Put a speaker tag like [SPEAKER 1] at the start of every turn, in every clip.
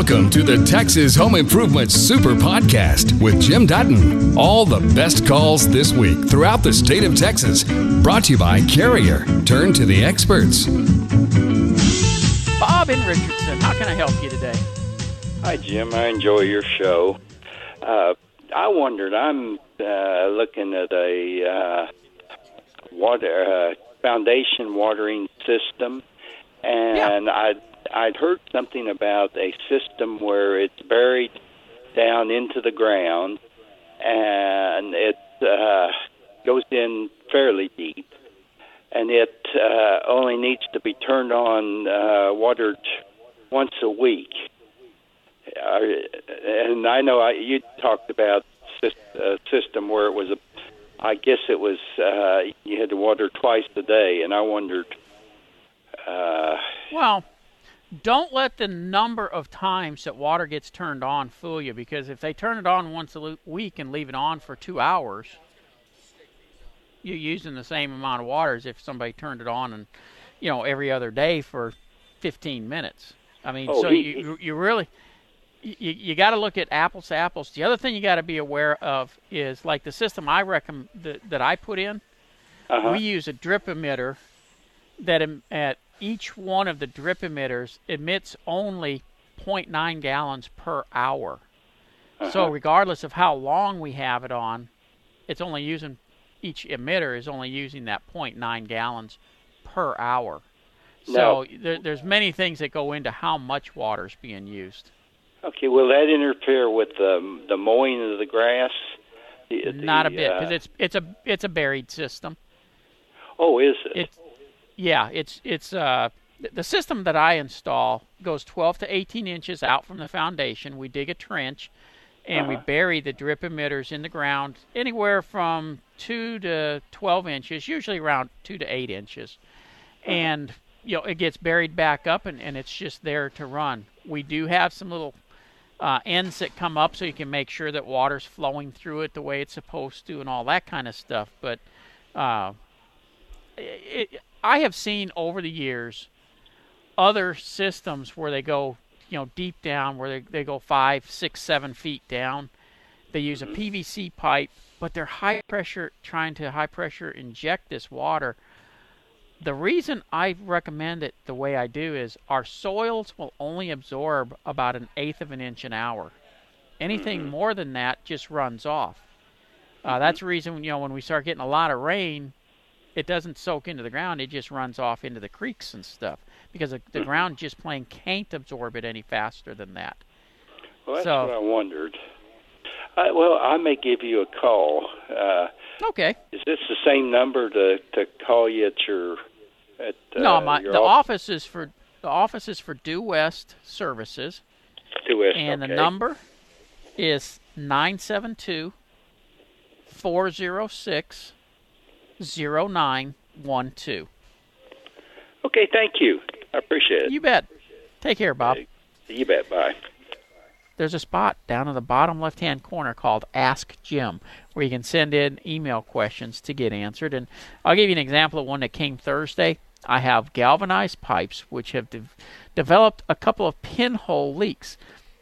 [SPEAKER 1] Welcome to the Texas Home Improvement Super Podcast with Jim Dutton. All the best calls this week throughout the state of Texas. Brought to you by Carrier. Turn to the experts.
[SPEAKER 2] Bob in Richardson, how can I help you today?
[SPEAKER 3] Hi, Jim. I enjoy your show. Uh, I wondered, I'm uh, looking at a uh, water uh, foundation watering system, and
[SPEAKER 2] Yeah.
[SPEAKER 3] I'd I'd heard something about a system where it's buried down into the ground, and it uh, goes in fairly deep, and it uh, only needs to be turned on, uh, watered once a week. Uh, and I know I, you talked about a system where it was a, I guess it was uh, you had to water twice a day, and I wondered. Uh,
[SPEAKER 2] Well, don't let the number of times that water gets turned on fool you because if they turn it on once a week and leave it on for two hours, you're using the same amount of water as if somebody turned it on and you know every other day for 15 minutes. I mean,
[SPEAKER 3] Oh,
[SPEAKER 2] so
[SPEAKER 3] he-
[SPEAKER 2] you you really you, you got to look at apples to apples. The other thing you got to be aware of is like the system I recommend that, that I put in.
[SPEAKER 3] uh-huh.
[SPEAKER 2] We use a drip emitter that em- at each one of the drip emitters emits only 0.9 gallons per hour. So
[SPEAKER 3] Uh-huh.
[SPEAKER 2] regardless of how long we have it on, it's only using each emitter is only using that 0.9 gallons per hour. So there, there's many things that go into how much water is being used.
[SPEAKER 3] Okay, will that interfere with the the mowing of the grass? The-
[SPEAKER 2] Not a
[SPEAKER 3] the,
[SPEAKER 2] bit
[SPEAKER 3] uh,
[SPEAKER 2] because it's it's a it's a buried system.
[SPEAKER 3] oh, is it?
[SPEAKER 2] It, yeah, it's it's uh the system that I install goes 12 to 18 inches out from the foundation. We dig a trench, and we
[SPEAKER 3] Uh-huh.
[SPEAKER 2] bury the drip emitters in the ground anywhere from two to 12 inches, usually around two to eight inches,
[SPEAKER 3] Uh-huh.
[SPEAKER 2] and you know it gets buried back up, and, and it's just there to run. We do have some little uh, ends that come up so you can make sure that water's flowing through it the way it's supposed to and all that kind of stuff. But uh, it, I have seen over the years other systems where they go, you know, deep down, where they, they go five, six, seven feet down. They use a PVC pipe, but they're high pressure, trying to high pressure inject this water. The reason I recommend it the way I do is our soils will only absorb about an eighth of an inch an hour. Anything more than that just runs off. Uh, that's the reason you know when we start getting a lot of rain, it doesn't soak into the ground; it just runs off into the creeks and stuff because the, the ground just plain can't absorb it any faster than that.
[SPEAKER 3] well, that's
[SPEAKER 2] so-
[SPEAKER 3] what I wondered. I, well, I may give you a call. Uh,
[SPEAKER 2] Okay.
[SPEAKER 3] is this the same number to to call you at your at uh,
[SPEAKER 2] no, my
[SPEAKER 3] your
[SPEAKER 2] the
[SPEAKER 3] off-
[SPEAKER 2] office is for the office is for Due West Services,
[SPEAKER 3] to us,
[SPEAKER 2] and
[SPEAKER 3] okay.
[SPEAKER 2] the number is nine seven two four zero six zero nine one two.
[SPEAKER 3] Okay, thank you. I appreciate it.
[SPEAKER 2] You bet. Take care, Bob.
[SPEAKER 3] You bet. Bye.
[SPEAKER 2] there's a spot down in the bottom left hand corner called Ask Jim where you can send in email questions to get answered. And I'll give you an example of one that came Thursday. I have galvanized pipes which have de- developed a couple of pinhole leaks.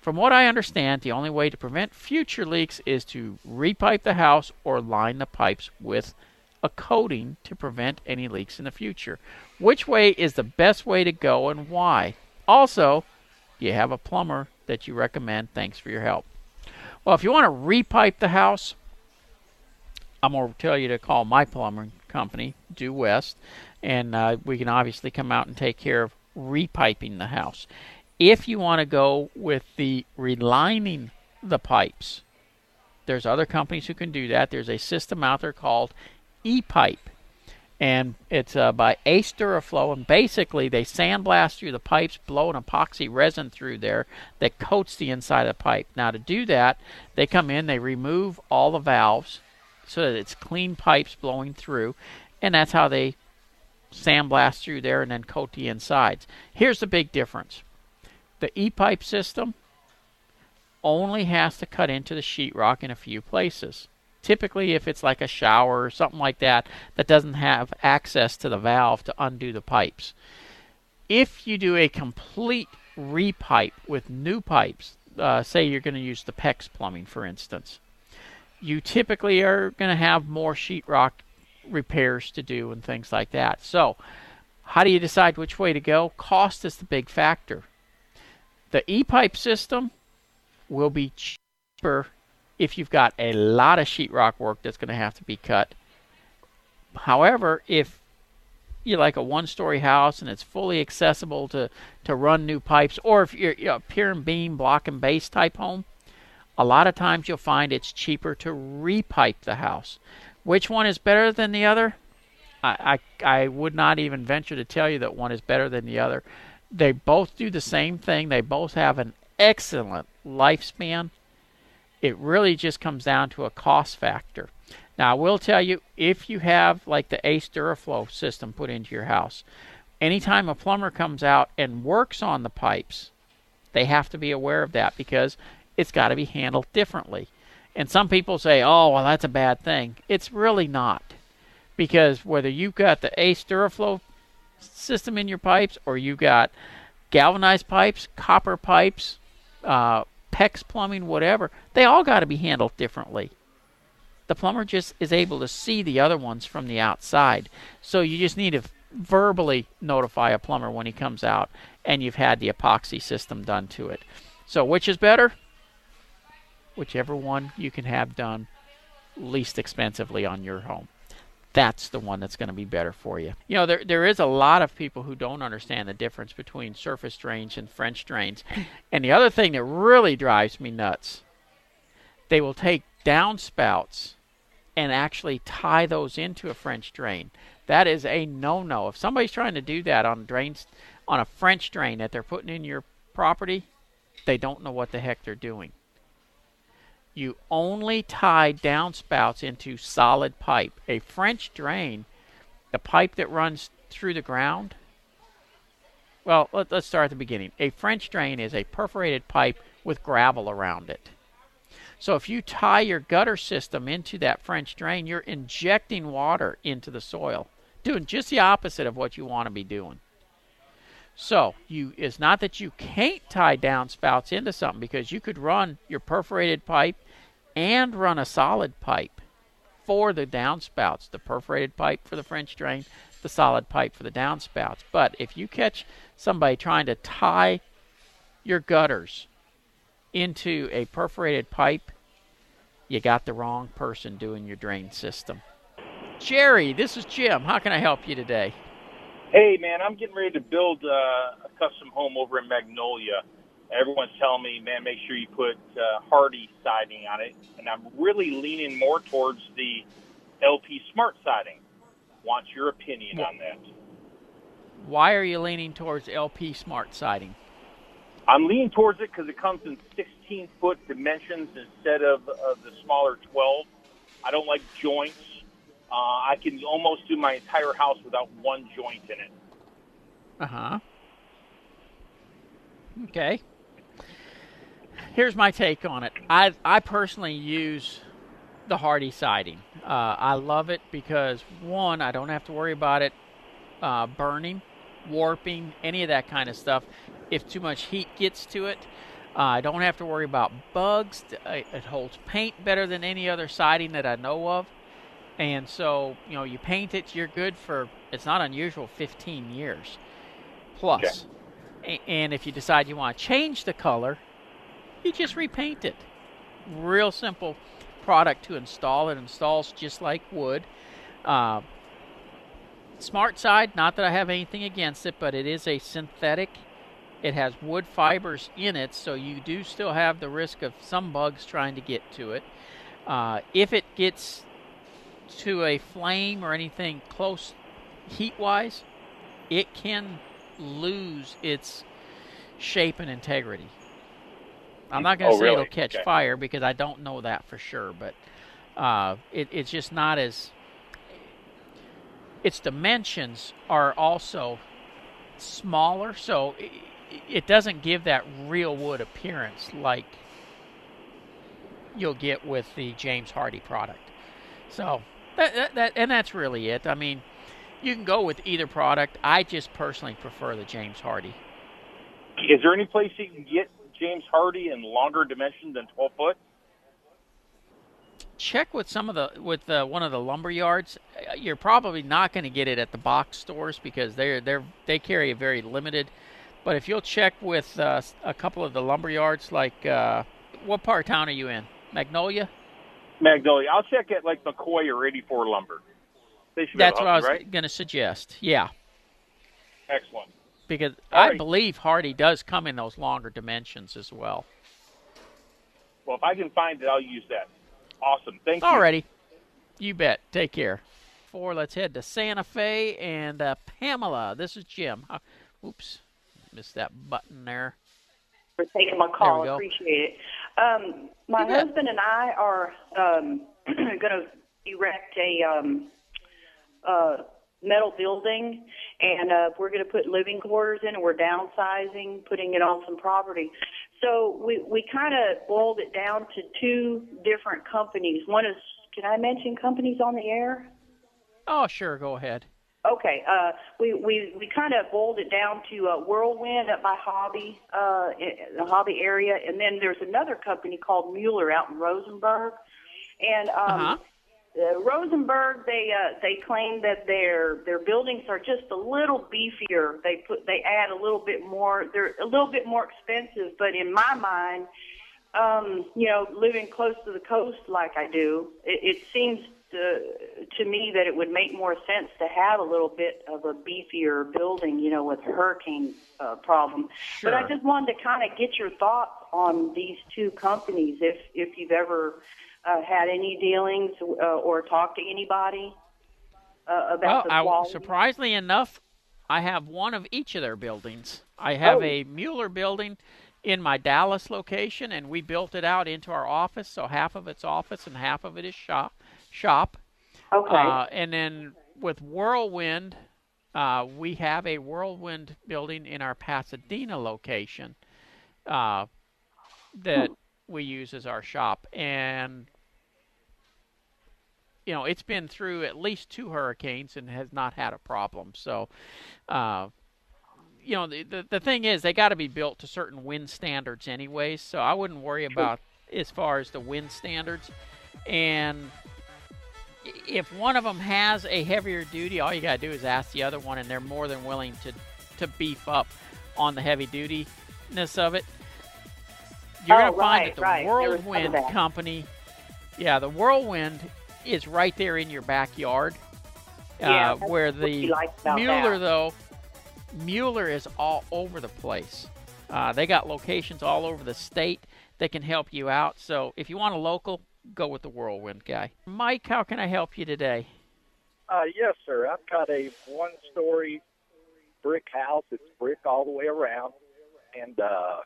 [SPEAKER 2] From what I understand, the only way to prevent future leaks is to repipe the house or line the pipes with a coating to prevent any leaks in the future. Which way is the best way to go and why? Also, do you have a plumber that you recommend? Thanks for your help. Well, if you want to repipe the house, I'm going to tell you to call my plumbing company, Due West, and uh, we can obviously come out and take care of repiping the house. If you want to go with the relining the pipes, there's other companies who can do that. There's a system out there called E-Pipe, and it's uh, by Ace DuraFlo. And basically, they sandblast through the pipes, blow an epoxy resin through there that coats the inside of the pipe. Now, to do that, they come in, they remove all the valves so that it's clean pipes blowing through, and that's how they sandblast through there and then coat the insides. Here's the big difference: the E-pipe system only has to cut into the sheetrock in a few places. Typically, if it's like a shower or something like that that doesn't have access to the valve to undo the pipes. If you do a complete repipe with new pipes, uh, say you're going to use the PEX plumbing, for instance, you typically are going to have more sheetrock repairs to do and things like that. So, how do you decide which way to go? Cost is the big factor. The e pipe system will be cheaper if you've got a lot of sheetrock work that's going to have to be cut. However, if you like a one story house and it's fully accessible to, to run new pipes, or if you're, you're a pier and beam, block and base type home, a lot of times you'll find it's cheaper to repipe the house. Which one is better than the other? I, I, I would not even venture to tell you that one is better than the other. They both do the same thing, they both have an excellent lifespan. It really just comes down to a cost factor. Now, I will tell you if you have like the Ace DuraFlo system put into your house, anytime a plumber comes out and works on the pipes, they have to be aware of that because it's got to be handled differently. And some people say, oh, well, that's a bad thing. It's really not. Because whether you've got the Ace DuraFlo system in your pipes or you've got galvanized pipes, copper pipes, uh, PEX plumbing, whatever, they all got to be handled differently. The plumber just is able to see the other ones from the outside. So you just need to verbally notify a plumber when he comes out and you've had the epoxy system done to it. So which is better? Whichever one you can have done least expensively on your home. That's the one that's going to be better for you. You know, there there is a lot of people who don't understand the difference between surface drains and French drains. And the other thing that really drives me nuts, they will take downspouts and actually tie those into a French drain. That is a no-no. If somebody's trying to do that on drains on a French drain that they're putting in your property, they don't know what the heck they're doing. You only tie downspouts into solid pipe. A French drain, the pipe that runs through the ground. Well, let, us start at the beginning. A French drain is a perforated pipe with gravel around it. So if you tie your gutter system into that French drain, you're injecting water into the soil, doing just the opposite of what you want to be doing. So you it's not that you can't tie downspouts into something because you could run your perforated pipe and run a solid pipe for the downspouts, the perforated pipe for the French drain, the solid pipe for the downspouts. But if you catch somebody trying to tie your gutters into a perforated pipe, you got the wrong person doing your drain system. Jerry, this is Jim. How can I help you today?
[SPEAKER 4] Hey, man, I'm getting ready to build uh, a custom home over in Magnolia. Everyone's telling me, man, make sure you put uh, Hardie siding on it. And I'm really leaning more towards the LP Smart siding. Want your opinion on that?
[SPEAKER 2] Why are you leaning towards LP Smart siding?
[SPEAKER 4] I'm leaning towards it because it comes in 16 foot dimensions instead of uh, the smaller 12. I don't like joints. Uh, I can almost do my entire house without one joint in it.
[SPEAKER 2] Uh huh. Okay. Here's my take on it. I I personally use the Hardie siding. Uh, I love it because one, I don't have to worry about it uh, burning, warping, any of that kind of stuff if too much heat gets to it. Uh, I don't have to worry about bugs. It holds paint better than any other siding that I know of. And so, you know, you paint it, you're good for, it's not unusual, 15 years plus. Okay. And if you decide you want to change the color, you just repaint it. Real simple product to install. It installs just like wood. Uh, smart side, not that I have anything against it, but it is a synthetic it has wood fibers in it, so you do still have the risk of some bugs trying to get to it. Uh, if it gets to a flame or anything close heat wise, it can lose its shape and integrity. I'm not going to
[SPEAKER 4] oh,
[SPEAKER 2] say
[SPEAKER 4] really?
[SPEAKER 2] it'll catch
[SPEAKER 4] okay.
[SPEAKER 2] fire because I don't know that for sure, but uh, it, it's just not as. Its dimensions are also smaller, so it doesn't give that real wood appearance like you'll get with the James Hardie product. So that, that, that, and that's really it. I mean, you can go with either product. I just personally prefer the James Hardie.
[SPEAKER 4] Is there any place you can get James Hardie in longer dimension than 12 foot?
[SPEAKER 2] check with some of the with uh, one of the lumber yards. Uh, you're probably not going to get it at the box stores because they're they're they carry a very limited. But if you'll check with uh, a couple of the lumber yards, like uh, what part of town are you in? Magnolia.
[SPEAKER 4] Magnolia. I'll check at like McCoy or 84 Lumber. They should
[SPEAKER 2] That's what I was
[SPEAKER 4] right?
[SPEAKER 2] going to suggest. Yeah.
[SPEAKER 4] Excellent.
[SPEAKER 2] Because
[SPEAKER 4] All
[SPEAKER 2] I
[SPEAKER 4] right.
[SPEAKER 2] believe Hardie does come in those longer dimensions as well.
[SPEAKER 4] Well, if I can find it, I'll use that. Awesome. Thank you.
[SPEAKER 2] Alrighty. You bet. Take care. Four, let's head to Santa Fe and uh, Pamela. This is Jim. Uh, oops. Missed that button there.
[SPEAKER 5] for taking my call.
[SPEAKER 2] we.
[SPEAKER 5] Appreciate it. Um, my
[SPEAKER 2] You bet.
[SPEAKER 5] husband and I are um, going to erect a um, uh, metal building, and uh, we're going to put living quarters in, and we're downsizing, putting it on some property. So we we kind of boiled it down to two different companies. One is, can I mention companies on the air?
[SPEAKER 2] Oh, sure. Go ahead.
[SPEAKER 5] Okay, uh, we we we kind of boiled it down to uh, Whirlwind up by Hobby, uh, in the Hobby area, and then there's another company called Mueller out in Rosenberg, and um,
[SPEAKER 2] Uh-huh.
[SPEAKER 5] uh, Rosenberg they uh, they claim that their their buildings are just a little beefier. They put they add a little bit more. They're a little bit more expensive, but in my mind, um, you know, living close to the coast like I do, it, it seems to, to me that it would make more sense to have a little bit of a beefier building, you know, with hurricane uh, problem. But I just wanted to kind of get your thoughts on these two companies, if if you've ever uh, had any dealings uh, or talked to anybody uh,
[SPEAKER 2] Well,
[SPEAKER 5] about the
[SPEAKER 2] I, surprisingly enough, I have one of each of their buildings. I have
[SPEAKER 5] Oh.
[SPEAKER 2] a Mueller building in my Dallas location, and we built it out into our office. So half of it's office and half of it is shop. Shop.
[SPEAKER 5] okay.
[SPEAKER 2] Uh, and then with Whirlwind, uh, we have a Whirlwind building in our Pasadena location uh, that we use as our shop. And, you know, it's been through at least two hurricanes and has not had a problem. So, uh, you know, the, the, the thing is, they got to be built to certain wind standards, anyways. So I wouldn't worry about as far as the wind standards. And if one of them has a heavier duty, all you got to do is ask the other one, and they're more than willing to, to beef up on the heavy dutiness of it. You're
[SPEAKER 5] Oh,
[SPEAKER 2] going to find
[SPEAKER 5] right,
[SPEAKER 2] that the
[SPEAKER 5] right. There was some of
[SPEAKER 2] Whirlwind company, yeah, the Whirlwind is right there in your backyard.
[SPEAKER 5] Yeah,
[SPEAKER 2] uh, where the Mueller,
[SPEAKER 5] that.
[SPEAKER 2] though, Mueller is all over the place. Uh, they got locations all over the state that can help you out. So if you want a local, go with the Whirlwind guy. Mike, how can I help you today?
[SPEAKER 6] Uh, yes, sir. I've got a one-story brick house. It's brick all the way around, and uh,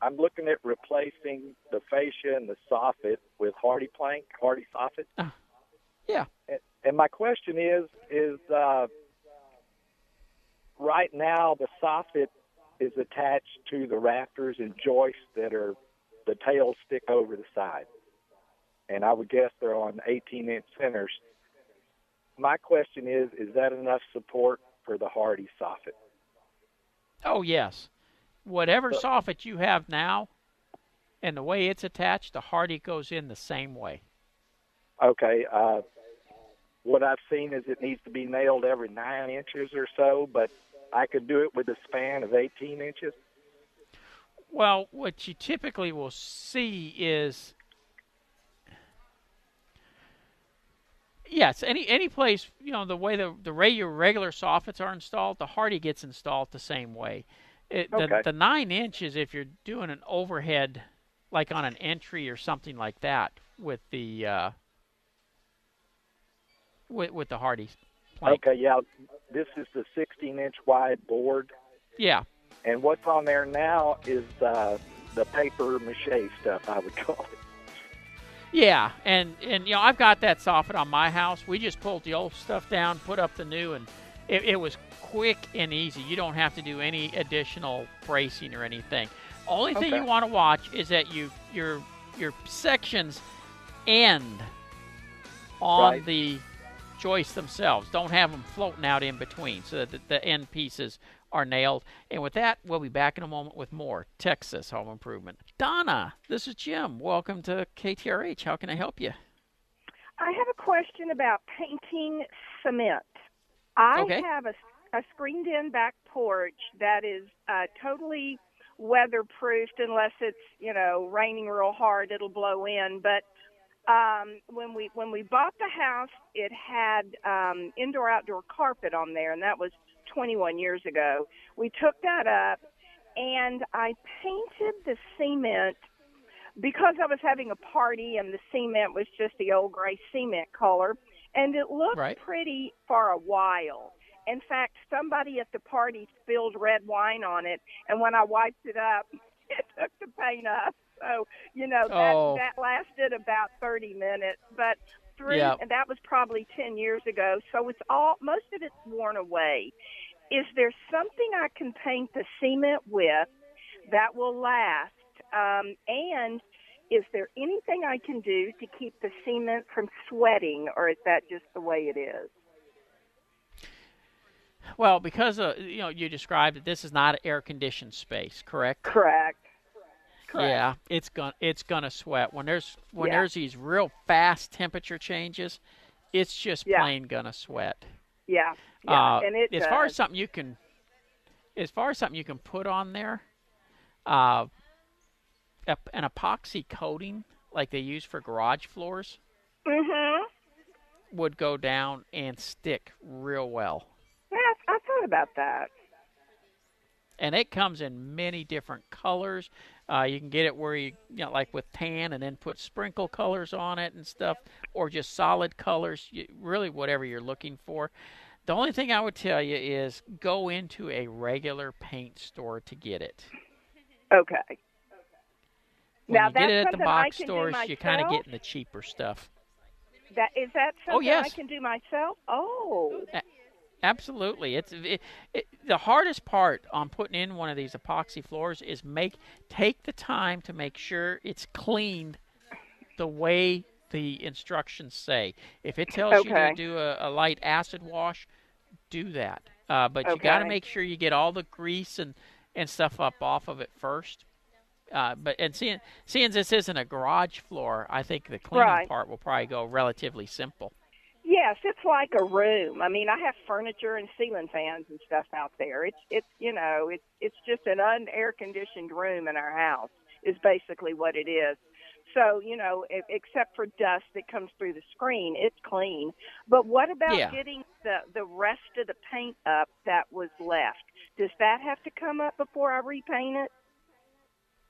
[SPEAKER 6] I'm looking at replacing the fascia and the soffit with Hardie plank, Hardie soffit.
[SPEAKER 2] Yeah.
[SPEAKER 6] And, and my question is, is uh, right now the soffit is attached to the rafters and joists that are the tails stick over the side, and I would guess they're on 18-inch centers my question is is that enough support for the Hardie soffit
[SPEAKER 2] Oh, yes. Whatever
[SPEAKER 6] So-
[SPEAKER 2] soffit you have now and the way it's attached, the Hardie goes in the same way.
[SPEAKER 6] okay uh what i've seen is it needs to be nailed every nine inches or so but i could do it with a span of 18 inches
[SPEAKER 2] Well, what you typically will see is yes, any any place you know the way the the way your regular soffits are installed, the Hardie gets installed the same way. It, the,
[SPEAKER 6] Okay.
[SPEAKER 2] the nine inches, if you're doing an overhead, like on an entry or something like that, with the uh, with with the Hardie plank.
[SPEAKER 6] okay yeah this is the 16 inch wide board
[SPEAKER 2] Yeah,
[SPEAKER 6] and what's on there now is uh the paper mache stuff i would call it
[SPEAKER 2] Yeah, and and you know I've got that soffit on my house. We just pulled the old stuff down, put up the new, and it, it was quick and easy. You don't have to do any additional bracing or anything. Only thing
[SPEAKER 6] Okay.
[SPEAKER 2] you want to watch is that you your your sections end on
[SPEAKER 6] Right.
[SPEAKER 2] the joists themselves. Don't have them floating out in between, so that the, the end pieces are nailed. And with that, we'll be back in a moment with more Texas Home Improvement. Donna, this is Jim. Welcome to KTRH. How can I help you?
[SPEAKER 7] I have a question about painting cement. I
[SPEAKER 2] Okay.
[SPEAKER 7] have a, a screened in back porch that is uh, totally weatherproofed unless it's, you know, raining real hard, it'll blow in. But um, when we when we bought the house, it had um, indoor outdoor carpet on there, and that was 21 years ago. We took that up, and I painted the cement because I was having a party and the cement was just the old gray cement color, and it looked
[SPEAKER 2] Right.
[SPEAKER 7] pretty for a while. In fact, somebody at the party spilled red wine on it, and when I wiped it up, it took the paint up. So you know that
[SPEAKER 2] Oh.
[SPEAKER 7] that lasted about 30 minutes, but through
[SPEAKER 2] Yeah.
[SPEAKER 7] and that was probably 10 years ago. So it's all most of it's worn away. Is there something I can paint the cement with that will last? Um, and is there anything I can do to keep the cement from sweating, or is that just the way it is?
[SPEAKER 2] Well, because uh, you know you described that this is not an air conditioned space, correct?
[SPEAKER 7] Correct. Correct.
[SPEAKER 2] Yeah, it's gonna it's gonna sweat when there's when
[SPEAKER 7] Yeah.
[SPEAKER 2] there's these real fast temperature changes. It's just
[SPEAKER 7] Yeah.
[SPEAKER 2] plain gonna sweat.
[SPEAKER 7] Yeah. Yeah.
[SPEAKER 2] Uh,
[SPEAKER 7] and it
[SPEAKER 2] as far as something you can, as far as something you can put on there, uh, an epoxy coating like they use for garage floors
[SPEAKER 7] Mm-hmm.
[SPEAKER 2] would go down and stick real well.
[SPEAKER 7] Yeah, I thought about that.
[SPEAKER 2] and it comes in many different colors. Uh, you can get it where you, you know, like with tan, and then put sprinkle colors on it and stuff, or just solid colors. You, really, whatever you're looking for. The only thing I would tell you is go into a regular paint store to get it.
[SPEAKER 7] Okay.
[SPEAKER 2] When
[SPEAKER 7] Now,
[SPEAKER 2] you get it at the box stores, you're kind of getting the cheaper stuff.
[SPEAKER 7] That is that something
[SPEAKER 2] Oh, yes.
[SPEAKER 7] I can do myself? Oh.
[SPEAKER 2] Absolutely, it's it, it, the hardest part on putting in one of these epoxy floors is make take the time to make sure it's cleaned the way the instructions say. If it tells you to do a, a light acid wash, do that. Uh, but you got to make sure you get all the grease and and stuff up off of it first. Uh, but and seeing seeing this isn't a garage floor, I think the cleaning
[SPEAKER 7] Right.
[SPEAKER 2] part will probably go relatively simple.
[SPEAKER 7] Yes, it's like a room. I mean, I have furniture and ceiling fans and stuff out there. It's it's you know, it's it's just an unair conditioned room in our house is basically what it is. So, you know, e- except for dust that comes through the screen, it's clean. But what about
[SPEAKER 2] Yeah.
[SPEAKER 7] getting the the rest of the paint up that was left? Does that have to come up before I repaint it?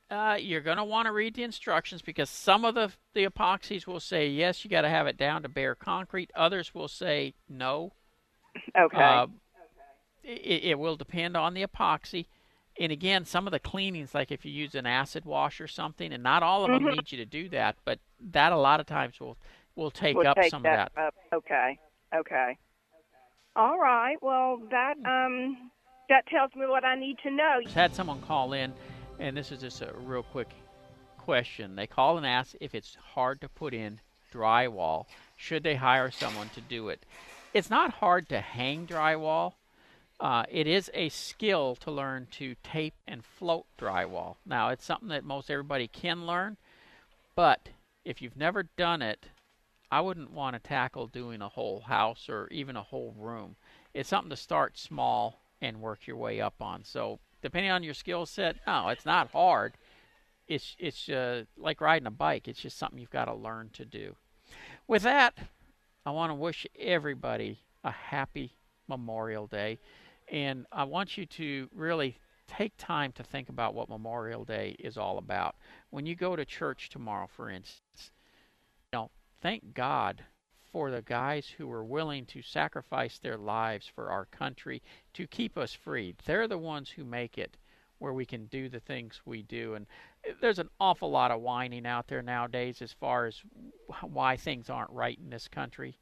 [SPEAKER 2] Uh, you're going to want to read the instructions because some of the the epoxies will say yes, you got to have it down to bare concrete. Others will say no.
[SPEAKER 7] Okay.
[SPEAKER 2] Uh, it, it will depend on the epoxy. And again, some of the cleanings, like if you use an acid wash or something, and not all of them need you to do that, but that a lot of times will will take
[SPEAKER 7] we'll
[SPEAKER 2] up
[SPEAKER 7] take
[SPEAKER 2] some
[SPEAKER 7] that
[SPEAKER 2] of that.
[SPEAKER 7] up. Okay. Okay. All right. Well, that um that tells me what I need to know.
[SPEAKER 2] Just had someone call in, and this is just a real quick question. They call and ask if it's hard to put in drywall. Should they hire someone to do it? It's not hard to hang drywall. Uh, it is a skill to learn to tape and float drywall. Now, it's something that most everybody can learn, but if you've never done it, I wouldn't want to tackle doing a whole house or even a whole room. It's something to start small and work your way up on. So, depending on your skill set, no, it's not hard. It's it's uh, like riding a bike. It's just something you've got to learn to do. With that, I want to wish everybody a happy Memorial Day, and I want you to really take time to think about what Memorial Day is all about. When you go to church tomorrow, for instance, you know, thank God for the guys who were willing to sacrifice their lives for our country to keep us free. They're the ones who make it where we can do the things we do. And eh, there's an awful lot of whining out there nowadays as far as why things aren't right in this country.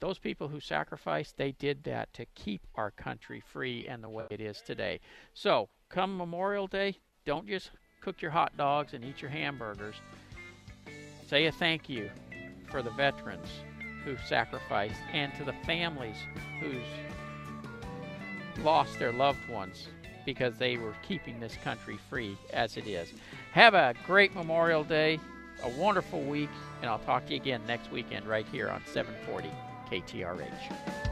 [SPEAKER 2] Those people who sacrificed, they did that to keep our country free and the way it is today. So, come Memorial Day, don't just cook your hot dogs and eat your hamburgers. Say a thank you for the veterans who sacrificed and to the families whose lost their loved ones because they were keeping this country free as it is. Have a great Memorial Day, a wonderful week, and I'll talk to you again next weekend right here on 740 KTRH.